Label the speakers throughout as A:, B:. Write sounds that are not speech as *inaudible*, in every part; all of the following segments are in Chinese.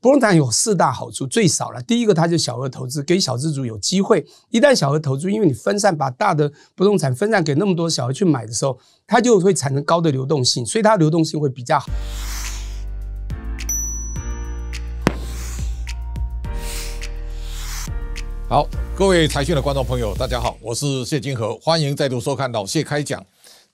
A: 不动产有四大好处，最少了。第一个，它就小额投资，给小资族有机会。一旦小额投资，因为你分散把大的不动产分散给那么多小额去买的时候，它就会产生高的流动性，所以它流动性会比较好。
B: 好，各位财讯的观众朋友，大家好，我是谢金河，欢迎再度收看老谢开讲。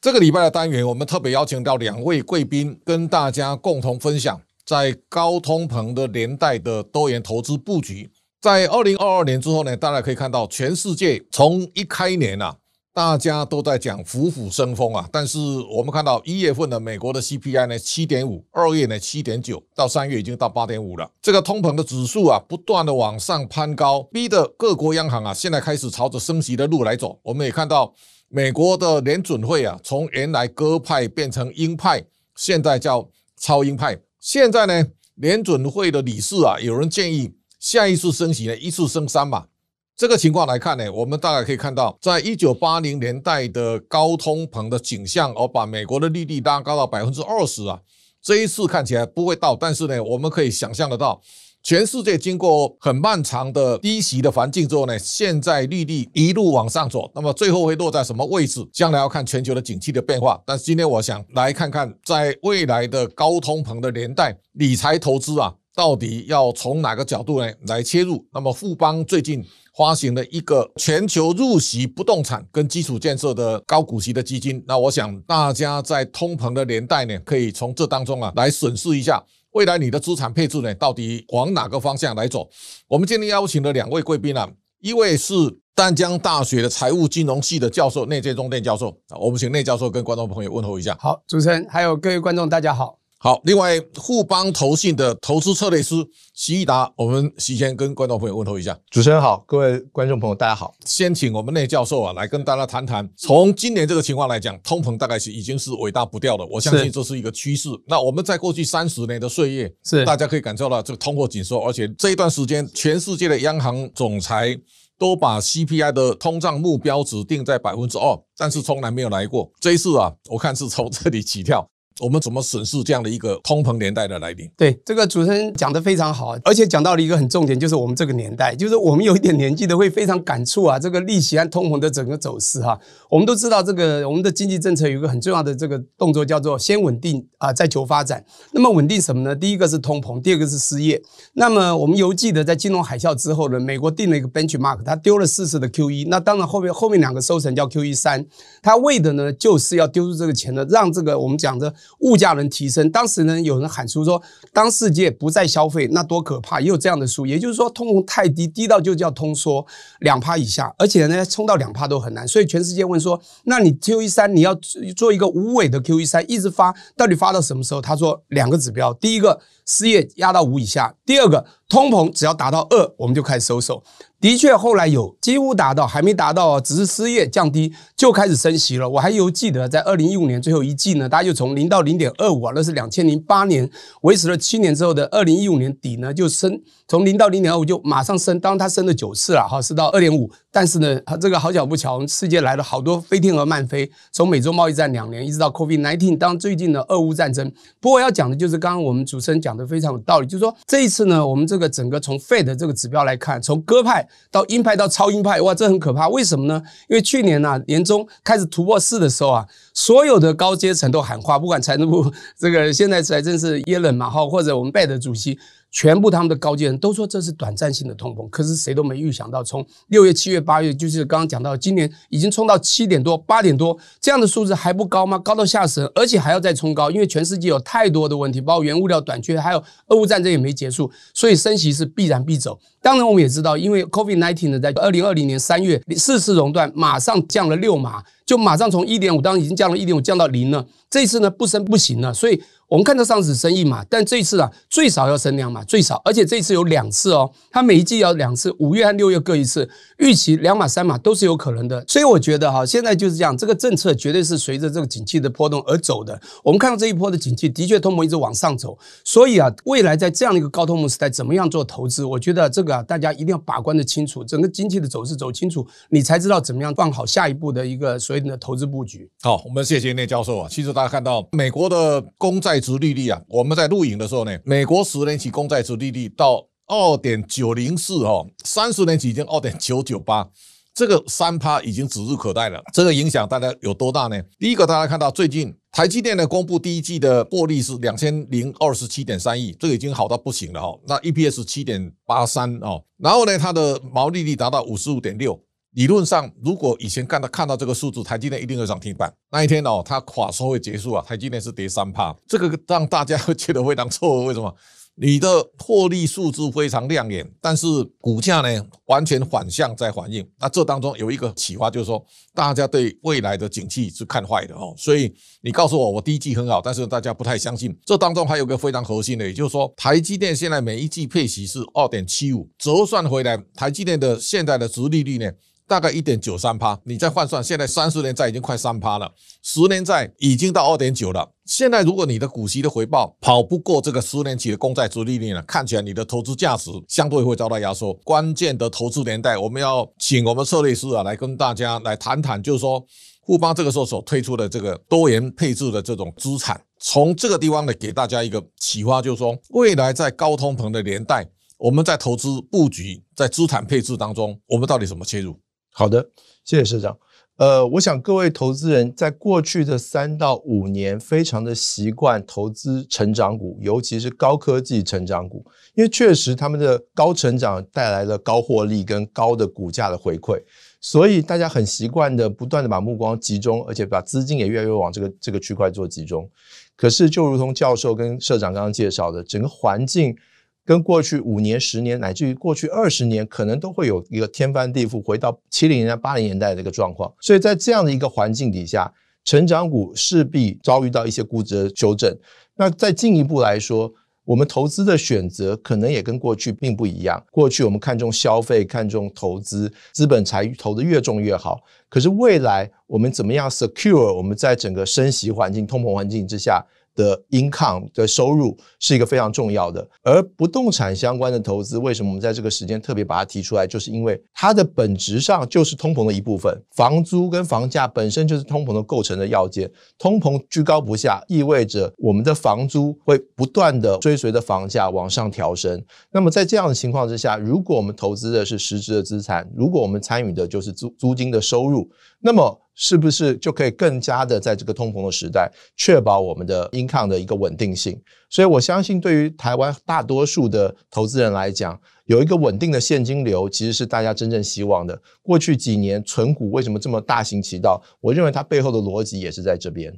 B: 这个礼拜的单元，我们特别邀请到两位贵宾，跟大家共同分享在高通膨的年代的多元投资布局。在二零二二年之后呢，大家可以看到，全世界从一开年啊。大家都在讲虎虎生风啊，但是我们看到一月份的美国的 CPI 呢七点五，二月呢七点九，到三月已经到八点五了。这个通膨的指数啊，不断的往上攀高，逼得各国央行啊，现在开始朝着升息的路来走。我们也看到美国的联准会啊，从原来鸽派变成鹰派，现在叫超鹰派。现在呢，联准会的理事啊，有人建议下一次升息呢，一次升三码。这个情况来看呢，我们大概可以看到，在一九八零年代的高通膨的景象，而把美国的利率拉高到百分之二十啊，这一次看起来不会到，但是呢，我们可以想象得到，全世界经过很漫长的低息的环境之后呢，现在利率一路往上走，那么最后会落在什么位置？将来要看全球的景气的变化。但是今天我想来看看，在未来的高通膨的年代，理财投资啊，到底要从哪个角度呢来切入？那么富邦最近。发行了一个全球入息不动产跟基础建设的高股息的基金。那我想大家在通膨的年代呢，可以从这当中啊来审视一下未来你的资产配置呢，到底往哪个方向来走。我们今天邀请了两位贵宾啊，一位是淡江大学的财务金融系的教授内建中电教授啊。我们请内教授跟观众朋友问候一下。
A: 好，主持人还有各位观众，大家好。
B: 好，另外互邦投信的投资策略师席益达，我们席先跟观众朋友问候一下。
C: 主持人好，各位观众朋友大家好。
B: 先请我们内教授啊来跟大家谈谈，从今年这个情况来讲，通膨大概是已经是尾大不掉了，我相信这是一个趋势。那我们在过去三十年的岁月，是大家可以感受到这个通货紧缩，而且这一段时间，全世界的央行总裁都把 CPI 的通胀目标指定在百分之二，但是从来没有来过。这一次啊，我看是从这里起跳。我们怎么审视这样的一个通膨年代的来临？
A: 对，这个主持人讲得非常好，而且讲到了一个很重点，就是我们这个年代，就是我们有一点年纪的会非常感触啊，这个利息和通膨的整个走势哈。我们都知道，这个我们的经济政策有一个很重要的这个动作，叫做先稳定啊，再求发展。那么稳定什么呢？第一个是通膨，第二个是失业。那么我们犹记得在金融海啸之后呢，美国定了一个 benchmark，它丢了四次的 QE，那当然后面后面两个收成叫 QE 三，它为的呢就是要丢出这个钱呢，让这个我们讲的物价能提。升，当时呢，有人喊出说，当世界不再消费，那多可怕！也有这样的书，也就是说，通膨太低，低到就叫通缩，两趴以下，而且呢，冲到两趴都很难。所以全世界问说，那你 QE 三，你要做一个无尾的 QE 三，一直发，到底发到什么时候？他说两个指标，第一个失业压到五以下，第二个通膨只要达到二，我们就开始收手。的确，后来有几乎达到，还没达到，只是失业降低就开始升息了。我还犹记得，在二零一五年最后一季呢，大家就从零到零点二五啊，那是两千零八年维持了七年之后的二零一五年底呢，就升从零到零点二五就马上升，当然它升了九次了哈，是到二点五。但是呢，这个好巧不巧，世界来了好多飞天鹅慢飞，从美洲贸易战两年一直到 COVID-19，当最近的俄乌战争。不过要讲的就是刚刚我们主持人讲的非常有道理，就是说这一次呢，我们这个整个从 Fed 这个指标来看，从鸽派。到鹰派到超鹰派，哇，这很可怕。为什么呢？因为去年呢、年终开始突破四的时候啊，所有的高阶层都喊话，不管财政部这个现在财政是耶伦嘛，哈，或者我们拜的主席。全部他们的高阶人都说这是短暂性的通膨，可是谁都没预想到，从六月、七月、八月，就是刚刚讲到，今年已经冲到七点多、八点多这样的数字还不高吗？高到吓死人，而且还要再冲高，因为全世界有太多的问题，包括原物料短缺，还有俄乌战争也没结束，所以升息是必然必走。当然，我们也知道，因为 COVID-19 呢，在二零二零年三月四次熔断，马上降了六码，就马上从一点五，当然已经降了一点五，降到零了。这一次呢，不升不行了，所以。我们看到上次升一码，但这一次啊，最少要升两码，最少，而且这一次有两次哦，它每一季要两次，五月和六月各一次，预期两码三码都是有可能的，所以我觉得哈，现在就是这样，这个政策绝对是随着这个景气的波动而走的。我们看到这一波的景气，的确通膨一直往上走，所以啊，未来在这样的一个高通膨时代，怎么样做投资？我觉得这个啊，大家一定要把关的清楚，整个经济的走势走清楚，你才知道怎么样放好下一步的一个所所谓的投资布局。
B: 好，我们谢谢聂教授啊。其实大家看到美国的公债值利率啊，我们在录影的时候呢，美国十年期公债值利率到二点九零四哦，三十年期已经二点九九八。这个三趴已经指日可待了，这个影响大家有多大呢？第一个，大家看到最近台积电呢公布第一季的获利是两千零二十七点三亿，这个已经好到不行了哈。那 EPS 七点八三哦，然后呢，它的毛利率达到五十五点六。理论上，如果以前看到看到这个数字，台积电一定会涨停板。那一天哦，它垮收会结束啊，台积电是跌三趴，这个让大家会觉得非常错愕，为什么？你的获利数字非常亮眼，但是股价呢完全反向在反应。那这当中有一个启发，就是说大家对未来的景气是看坏的哦。所以你告诉我，我第一季很好，但是大家不太相信。这当中还有个非常核心的，也就是说，台积电现在每一季配息是二点七五，折算回来，台积电的现在的殖利率呢？大概一点九三趴，你再换算，现在三十年债已经快三趴了，十年债已经到二点九了。现在如果你的股息的回报跑不过这个十年期的公债殖利率呢，看起来你的投资价值相对会遭到压缩。关键的投资年代，我们要请我们策略师啊来跟大家来谈谈，就是说富邦这个时候所推出的这个多元配置的这种资产，从这个地方呢给大家一个启发，就是说未来在高通膨的年代，我们在投资布局在资产配置当中，我们到底怎么切入？
C: 好的，谢谢社长。呃，我想各位投资人在过去的三到五年，非常的习惯投资成长股，尤其是高科技成长股，因为确实他们的高成长带来了高获利跟高的股价的回馈，所以大家很习惯的不断的把目光集中，而且把资金也越来越往这个这个区块做集中。可是，就如同教授跟社长刚刚介绍的，整个环境。跟过去五年、十年，乃至于过去二十年，可能都会有一个天翻地覆，回到七零年代、八零年代的一个状况。所以在这样的一个环境底下，成长股势必遭遇到一些估值的修正。那再进一步来说，我们投资的选择可能也跟过去并不一样。过去我们看重消费、看重投资，资本财投的越重越好。可是未来我们怎么样 secure 我们在整个升息环境、通膨环境之下，的 income 的收入是一个非常重要的，而不动产相关的投资，为什么我们在这个时间特别把它提出来？就是因为它的本质上就是通膨的一部分，房租跟房价本身就是通膨的构成的要件。通膨居高不下，意味着我们的房租会不断的追随着房价往上调升。那么在这样的情况之下，如果我们投资的是实质的资产，如果我们参与的就是租租金的收入，那么是不是就可以更加的在这个通膨的时代，确保我们的 income 的一个稳定性？所以我相信，对于台湾大多数的投资人来讲，有一个稳定的现金流，其实是大家真正希望的。过去几年存股为什么这么大行其道？我认为它背后的逻辑也是在这边。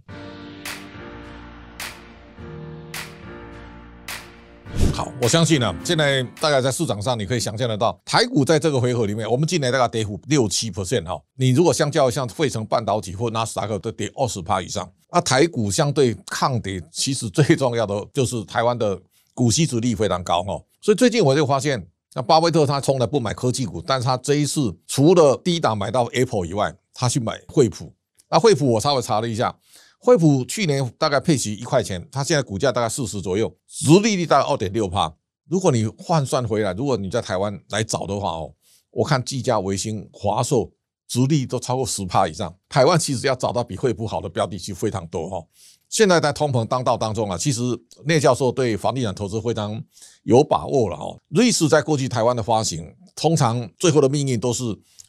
B: 好，我相信呢、啊，现在大概在市场上，你可以想象得到，台股在这个回合里面，我们进来大概跌幅六七 percent 哈。你如果相较像费城半导体或纳斯达克都跌二十趴以上，那台股相对抗跌，其实最重要的就是台湾的股息殖利率非常高哈。所以最近我就发现，那巴菲特他从来不买科技股，但是他这一次除了低档买到 Apple 以外，他去买惠普。那惠普我稍微查了一下。惠普去年大概配息一块钱，它现在股价大概四十左右，殖利率大概二点六趴。如果你换算回来，如果你在台湾来找的话哦，我看技嘉、维新、华硕殖利都超过十趴以上。台湾其实要找到比惠普好的标的其实非常多哈。现在在通膨当道当中啊，其实聂教授对房地产投资非常有把握了哦。瑞士在过去台湾的发行，通常最后的命运都是。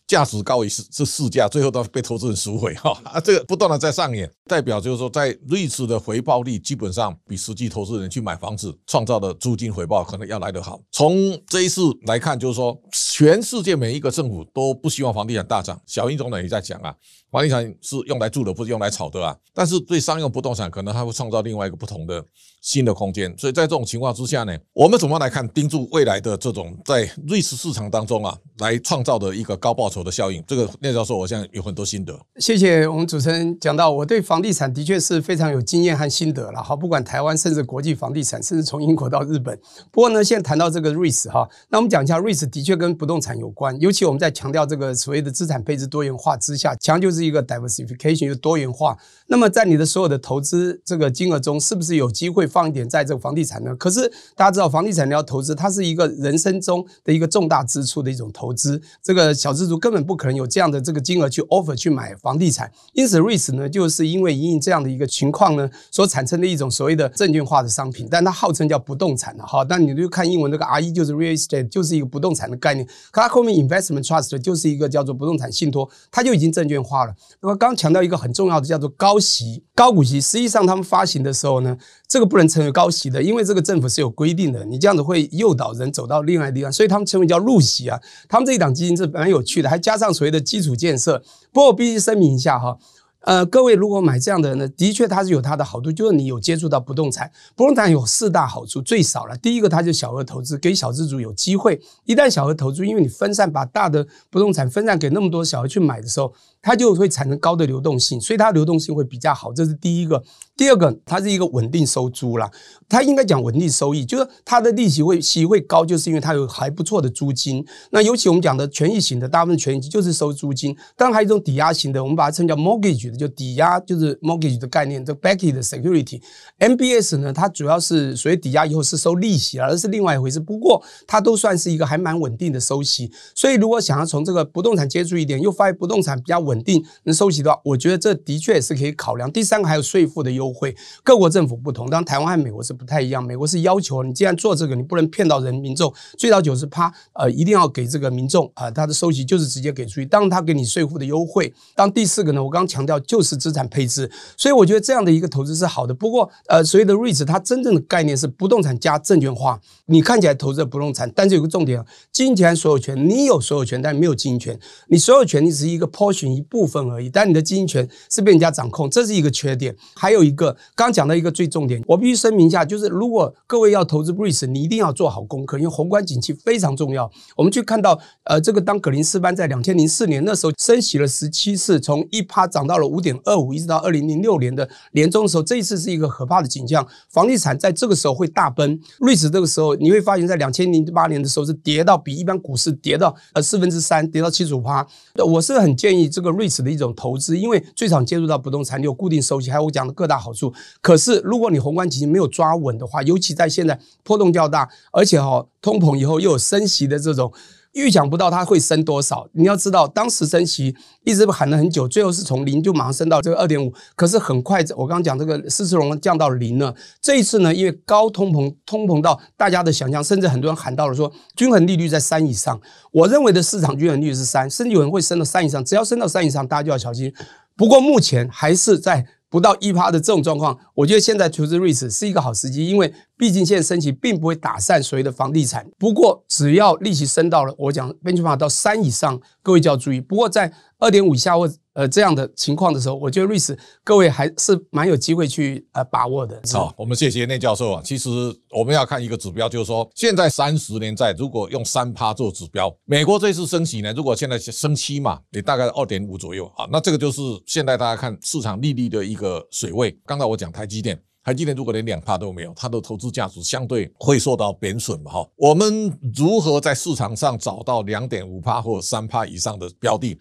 B: 价值高于市是市价，最后都被投资人赎回哈 *laughs* 啊！这个不断的在上演，代表就是说，在瑞士的回报率基本上比实际投资人去买房子创造的租金回报可能要来得好。从这一次来看，就是说，全世界每一个政府都不希望房地产大涨。小英总统也在讲啊，房地产是用来住的，不是用来炒的啊。但是对商用不动产，可能它会创造另外一个不同的新的空间。所以在这种情况之下呢，我们怎么来看盯住未来的这种在瑞士市场当中啊，来创造的一个高报酬的效应，这个聂教授，我现在有很多心得。
A: 谢谢我们主持人讲到，我对房地产的确是非常有经验和心得了。好，不管台湾，甚至国际房地产，甚至从英国到日本。不过呢，现在谈到这个瑞士哈，那我们讲一下瑞士的确跟不动产有关，尤其我们在强调这个所谓的资产配置多元化之下，强就是是一个 diversification，就是多元化。那么在你的所有的投资这个金额中，是不是有机会放一点在这个房地产呢？可是大家知道，房地产你要投资，它是一个人生中的一个重大支出的一种投资，这个小资族根本不可能有这样的这个金额去 offer 去买房地产。因此，REITs 呢，就是因为因应这样的一个情况呢，所产生的一种所谓的证券化的商品，但它号称叫不动产的哈。但你就看英文这个 RE 就是 real estate，就是一个不动产的概念。可它后面 investment trust 就是一个叫做不动产信托，它就已经证券化了。那么刚强调一个很重要的叫做高息、高股息，实际上他们发行的时候呢，这个不能称为高息的，因为这个政府是有规定的，你这样子会诱导人走到另外地方，所以他们称为叫入息啊。他们这一档基金是蛮有趣的，还加上所谓的基础建设。不过我必须声明一下哈。呃，各位如果买这样的呢，的确它是有它的好处，就是你有接触到不动产。不动产有四大好处，最少了，第一个它就小额投资，给小资主有机会。一旦小额投资，因为你分散把大的不动产分散给那么多小额去买的时候。它就会产生高的流动性，所以它流动性会比较好，这是第一个。第二个，它是一个稳定收租啦，它应该讲稳定收益，就是它的利息会息会高，就是因为它有还不错的租金。那尤其我们讲的权益型的，大部分权益就是收租金，当然还有一种抵押型的，我们把它称叫 mortgage 的，就抵押就是 mortgage 的概念，这 backing 的 security。MBS 呢，它主要是所谓抵押以后是收利息，而是另外一回事。不过它都算是一个还蛮稳定的收息，所以如果想要从这个不动产接触一点，又发现不动产比较。稳定能收息的话，我觉得这的确也是可以考量。第三个还有税负的优优惠，各国政府不同，当然台湾和美国是不太一样。美国是要求你既然做这个，你不能骗到人民众，最少九十趴，呃，一定要给这个民众啊，他的收息就是直接给出去。当然他给你税负的优惠。当第四个呢，我刚强调就是资产配置，所以我觉得这样的一个投资是好的。不过呃，所谓的 REITs 它真正的概念是不动产加证券化。你看起来投资的不动产，但是有个重点啊，经营权所有权，你有所有权，但没有经营权。你所有权你只是一个 portion 一部分而已，但你的经营权是被人家掌控，这是一个缺点。还有一个，刚讲到一个最重点，我必须声明一下，就是如果各位要投资 REITs，你一定要做好功课，因为宏观景气非常重要。我们去看到，呃，这个当格林斯潘在两千零四年那时候升息了十七次，从一趴涨到了五点二五，一直到二零零六年的年中的时候，这一次是一个可怕的景象，房地产在这个时候会大崩瑞士这个时候。你会发现在两千零八年的时候是跌到比一般股市跌到呃四分之三，跌到七十五趴。我是很建议这个瑞士的一种投资，因为最早接触到不动产，你有固定收息，还有我讲的各大好处。可是如果你宏观基金没有抓稳的话，尤其在现在波动较大，而且哈通膨以后又有升息的这种。预想不到它会升多少，你要知道，当时升息一直喊了很久，最后是从零就马上升到这个二点五。可是很快，我刚刚讲这个四次融降到零了。这一次呢，因为高通膨，通膨到大家的想象，甚至很多人喊到了说均衡利率在三以上。我认为的市场均衡利率是三，甚至有人会升到三以上。只要升到三以上，大家就要小心。不过目前还是在。不到一趴的这种状况，我觉得现在投资瑞士是一个好时机，因为毕竟现在升息并不会打散所谓的房地产。不过只要利息升到了，我讲 benchmark 到三以上，各位就要注意。不过在二点五以下或呃这样的情况的时候，我觉得瑞士各位还是蛮有机会去呃把握的。
B: 好，我们谢谢内教授啊。其实我们要看一个指标，就是说现在三十年债如果用三趴做指标，美国这次升息呢，如果现在升七嘛，也大概二点五左右啊，那这个就是现在大家看市场利率的一个水位。刚才我讲台积电。台积电如果连两帕都没有，它的投资价值相对会受到贬损嘛？哈，我们如何在市场上找到两点五帕或三帕以上的标的？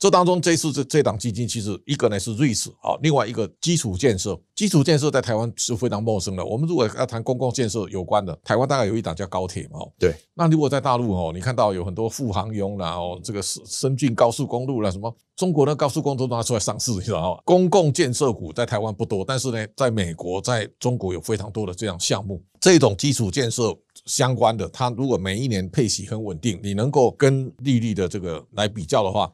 B: 这当中，这次这这档基金其实一个呢是 REITs 啊，另外一个基础建设。基础建设在台湾是非常陌生的。我们如果要谈公共建设有关的，台湾大概有一档叫高铁嘛。
C: 对。
B: 那如果在大陆哦，你看到有很多富航雍啦，哦，这个深深圳高速公路啦，什么中国的高速公路都拿出来上市，你知道吗？公共建设股在台湾不多，但是呢，在美国、在中国有非常多的这样项目。这种基础建设相关的，它如果每一年配息很稳定，你能够跟利率的这个来比较的话。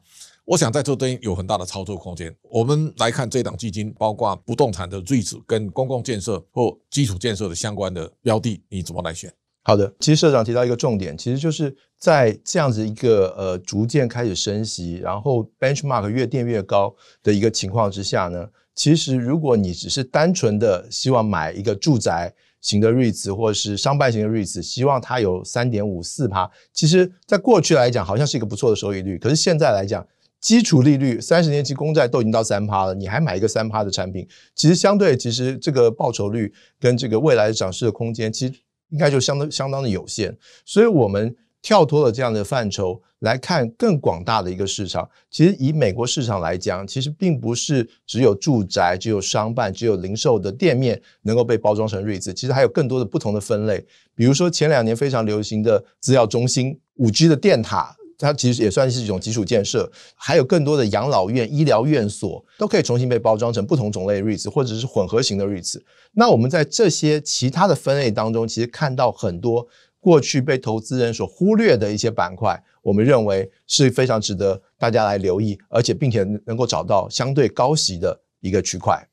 B: 我想在这边有很大的操作空间。我们来看这档基金，包括不动产的 REITs 跟公共建设或基础建设的相关的标的，你怎么来选？
C: 好的，其实社长提到一个重点，其实就是在这样子一个呃逐渐开始升息，然后 benchmark 越垫越高的一个情况之下呢，其实如果你只是单纯的希望买一个住宅型的 REITs 或是商办型的 REITs，希望它有三点五四趴，其实在过去来讲好像是一个不错的收益率，可是现在来讲。基础利率三十年期公债都已经到三趴了，你还买一个三趴的产品，其实相对其实这个报酬率跟这个未来的涨势的空间，其实应该就相当相当的有限。所以我们跳脱了这样的范畴来看更广大的一个市场。其实以美国市场来讲，其实并不是只有住宅、只有商办、只有零售的店面能够被包装成 REITs，其实还有更多的不同的分类。比如说前两年非常流行的资料中心、五 G 的电塔。它其实也算是一种基础建设，还有更多的养老院、医疗院所都可以重新被包装成不同种类的 REITs，或者是混合型的 REITs。那我们在这些其他的分类当中，其实看到很多过去被投资人所忽略的一些板块，我们认为是非常值得大家来留意，而且并且能够找到相对高息的一个区块。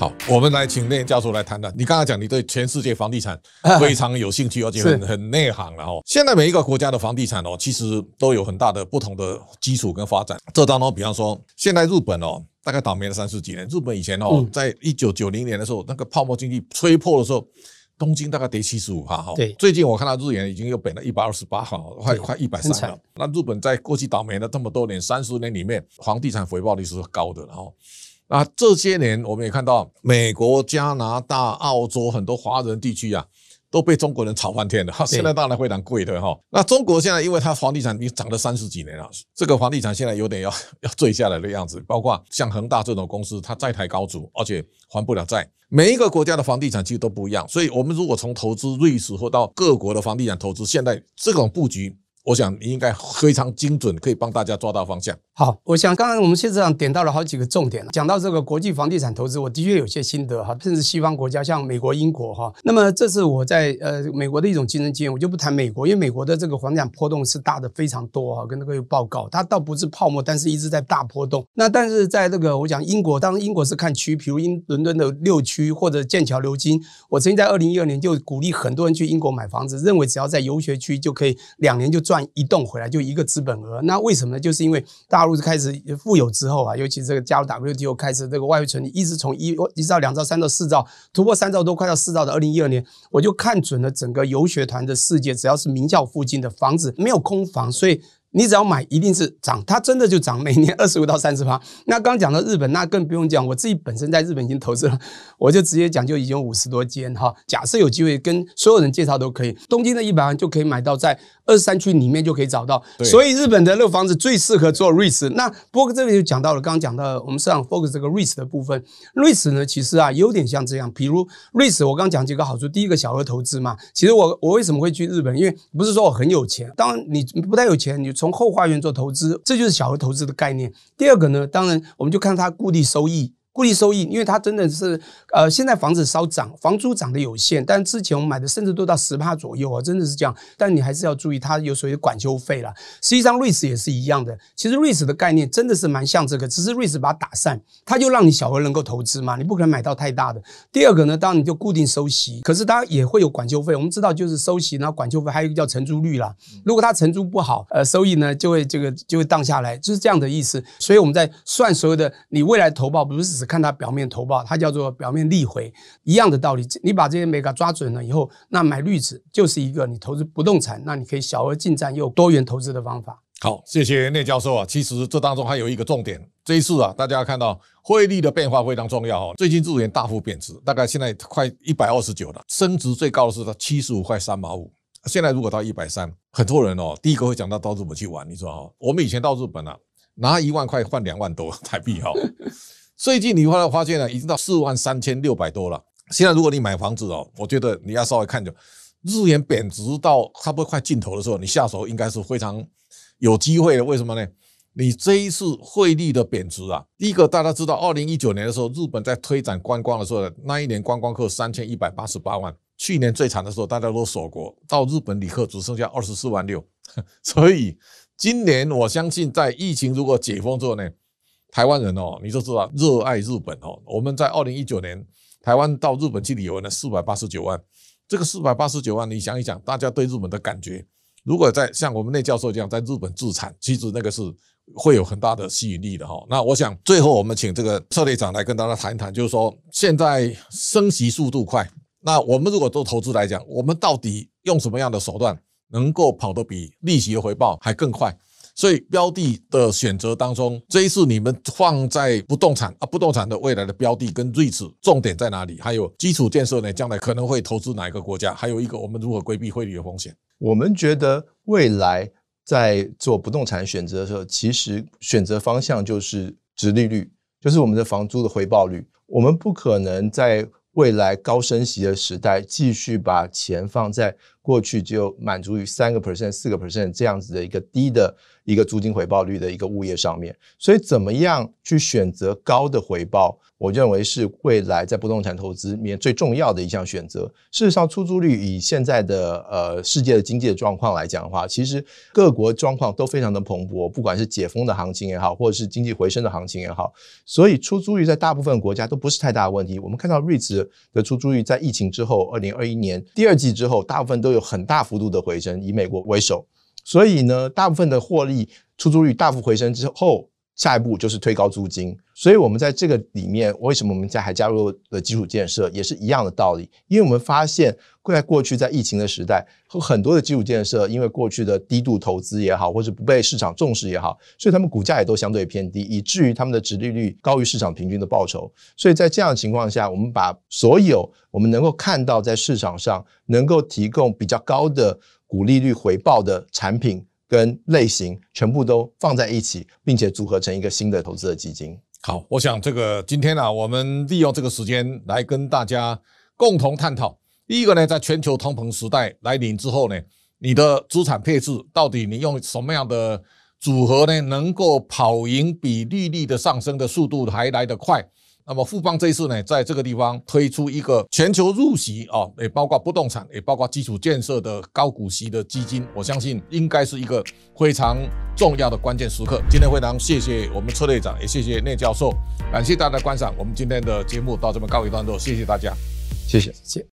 B: 好，我们来请那教授来谈谈。你刚才讲你对全世界房地产 *laughs* 非常有兴趣，而且很很内行了哦。现在每一个国家的房地产哦，其实都有很大的不同的基础跟发展。这当中，比方说，现在日本哦，大概倒霉了三十几年。日本以前哦，在一九九零年的时候，那个泡沫经济吹破的时候，东京大概跌七十五哈。对，最近我看到日元已经又贬了一百二十八哈，快快一百三了。那日本在过去倒霉了这么多年，三十年里面，房地产回报率是高的，然后。啊，这些年我们也看到，美国、加拿大、澳洲很多华人地区啊，都被中国人炒翻天了。现在当然非常贵的哈。那中国现在因为它房地产已经涨了三十几年了，这个房地产现在有点要 *laughs* 要坠下来的样子。包括像恒大这种公司，它债台高筑，而且还不了债。每一个国家的房地产其实都不一样，所以我们如果从投资瑞士或到各国的房地产投资，现在这种布局。我想你应该非常精准，可以帮大家抓到方向。
A: 好，我想刚刚我们谢市长点到了好几个重点，讲到这个国际房地产投资，我的确有些心得哈，甚至西方国家像美国、英国哈。那么这是我在呃美国的一种亲身经验，我就不谈美国，因为美国的这个房地产波动是大的非常多哈，跟那个有报告，它倒不是泡沫，但是一直在大波动。那但是在这个我讲英国，当然英国是看区，比如英伦敦的六区或者剑桥、牛津，我曾经在二零一二年就鼓励很多人去英国买房子，认为只要在游学区就可以两年就赚一栋回来。就一个资本额，那为什么呢？就是因为大陆是开始富有之后啊，尤其这个加入 WTO 开始这个外汇存底，一直从一一兆、两兆、三兆、四兆，突破三兆多，快到四兆的二零一二年，我就看准了整个游学团的世界，只要是名校附近的房子没有空房，所以。你只要买，一定是涨，它真的就涨，每年 *laughs* 二十五到三十趴。那刚讲到日本，那更不用讲，我自己本身在日本已经投资了，*laughs* 我就直接讲，就已经有五十多间哈。假设有机会跟所有人介绍都可以，东京的一百万就可以买到，在二十三区里面就可以找到。所以日本的那个房子最适合做 REITs。那不过这里就讲到了，刚刚讲到我们市场 focus 这个 REITs 的部分，REITs 呢其实啊有点像这样，比如 REITs 我刚刚讲几个好处，第一个小额投资嘛。其实我我为什么会去日本？因为不是说我很有钱，当然你不太有钱，你从后花园做。投资，这就是小额投资的概念。第二个呢，当然我们就看它固定收益。固定收益，因为它真的是，呃，现在房子稍涨，房租涨得有限，但之前我们买的甚至都到十帕左右啊，真的是这样。但你还是要注意，它有所谓的管修费了。实际上，REITs 也是一样的。其实 REITs 的概念真的是蛮像这个，只是 REITs 把它打散，它就让你小额能够投资嘛，你不可能买到太大的。第二个呢，当然你就固定收息，可是它也会有管修费。我们知道就是收息，然后管修费，还有一个叫承租率啦。如果它承租不好，呃，收益呢就会这个就会荡下来，就是这样的意思。所以我们在算所有的你未来投保，不是只看它表面投。它叫做表面利回，一样的道理。你把这些眉角抓准了以后，那买绿纸就是一个你投资不动产，那你可以小额进占又多元投资的方法。
B: 好，谢谢聂教授啊。其实这当中还有一个重点，这一次啊，大家看到汇率的变化非常重要哦。最近日元大幅贬值，大概现在快一百二十九了，升值最高的是到七十五块三毛五。现在如果到一百三，很多人哦，第一个会讲到到日本去玩。你说哦，我们以前到日本啊，拿一万块换两万多台币哈。最近你后来发现呢，已经到四万三千六百多了。现在如果你买房子哦，我觉得你要稍微看着，日元贬值到差不多快尽头的时候，你下手应该是非常有机会的。为什么呢？你这一次汇率的贬值啊，第一个大家知道，二零一九年的时候，日本在推展观光的时候，那一年观光客三千一百八十八万。去年最惨的时候，大家都锁国，到日本旅客只剩下二十四万六。*laughs* 所以今年我相信，在疫情如果解封之后呢，台湾人哦，你就知道热爱日本哦。我们在二零一九年，台湾到日本去旅游呢，四百八十九万。这个四百八十九万，你想一想，大家对日本的感觉，如果在像我们内教授这样在日本自产，其实那个是会有很大的吸引力的哈。那我想最后我们请这个策略长来跟大家谈一谈，就是说现在升息速度快，那我们如果做投资来讲，我们到底用什么样的手段能够跑得比利息的回报还更快？所以标的的选择当中，这一次你们放在不动产啊，不动产的未来的标的跟 REITs 重点在哪里？还有基础建设呢，将来可能会投资哪一个国家？还有一个，我们如何规避汇率的风险？
C: 我们觉得未来在做不动产选择的时候，其实选择方向就是殖利率，就是我们的房租的回报率。我们不可能在未来高升息的时代，继续把钱放在过去就满足于三个 percent、四个 percent 这样子的一个低的一个租金回报率的一个物业上面。所以，怎么样去选择高的回报？我认为是未来在不动产投资里面最重要的一项选择。事实上，出租率以现在的呃世界的经济的状况来讲的话，其实各国状况都非常的蓬勃，不管是解封的行情也好，或者是经济回升的行情也好，所以出租率在大部分国家都不是太大的问题。我们看到 REIT 的出租率在疫情之后，二零二一年第二季之后，大部分都有很大幅度的回升，以美国为首。所以呢，大部分的获利出租率大幅回升之后。下一步就是推高租金，所以我们在这个里面，为什么我们家还加入了基础建设，也是一样的道理。因为我们发现，在过去在疫情的时代，和很多的基础建设，因为过去的低度投资也好，或者不被市场重视也好，所以他们股价也都相对偏低，以至于他们的殖利率高于市场平均的报酬。所以在这样的情况下，我们把所有我们能够看到在市场上能够提供比较高的股利率回报的产品。跟类型全部都放在一起，并且组合成一个新的投资的基金。
B: 好，我想这个今天啊，我们利用这个时间来跟大家共同探讨。第一个呢，在全球通膨时代来临之后呢，你的资产配置到底你用什么样的组合呢，能够跑赢比利率的上升的速度还来得快？那么富邦这一次呢，在这个地方推出一个全球入席啊，也包括不动产，也包括基础建设的高股息的基金，我相信应该是一个非常重要的关键时刻。今天非常谢谢我们车队长，也谢谢聂教授，感谢大家的观赏。我们今天的节目到这边告一段落，谢谢大家，
C: 谢，谢谢。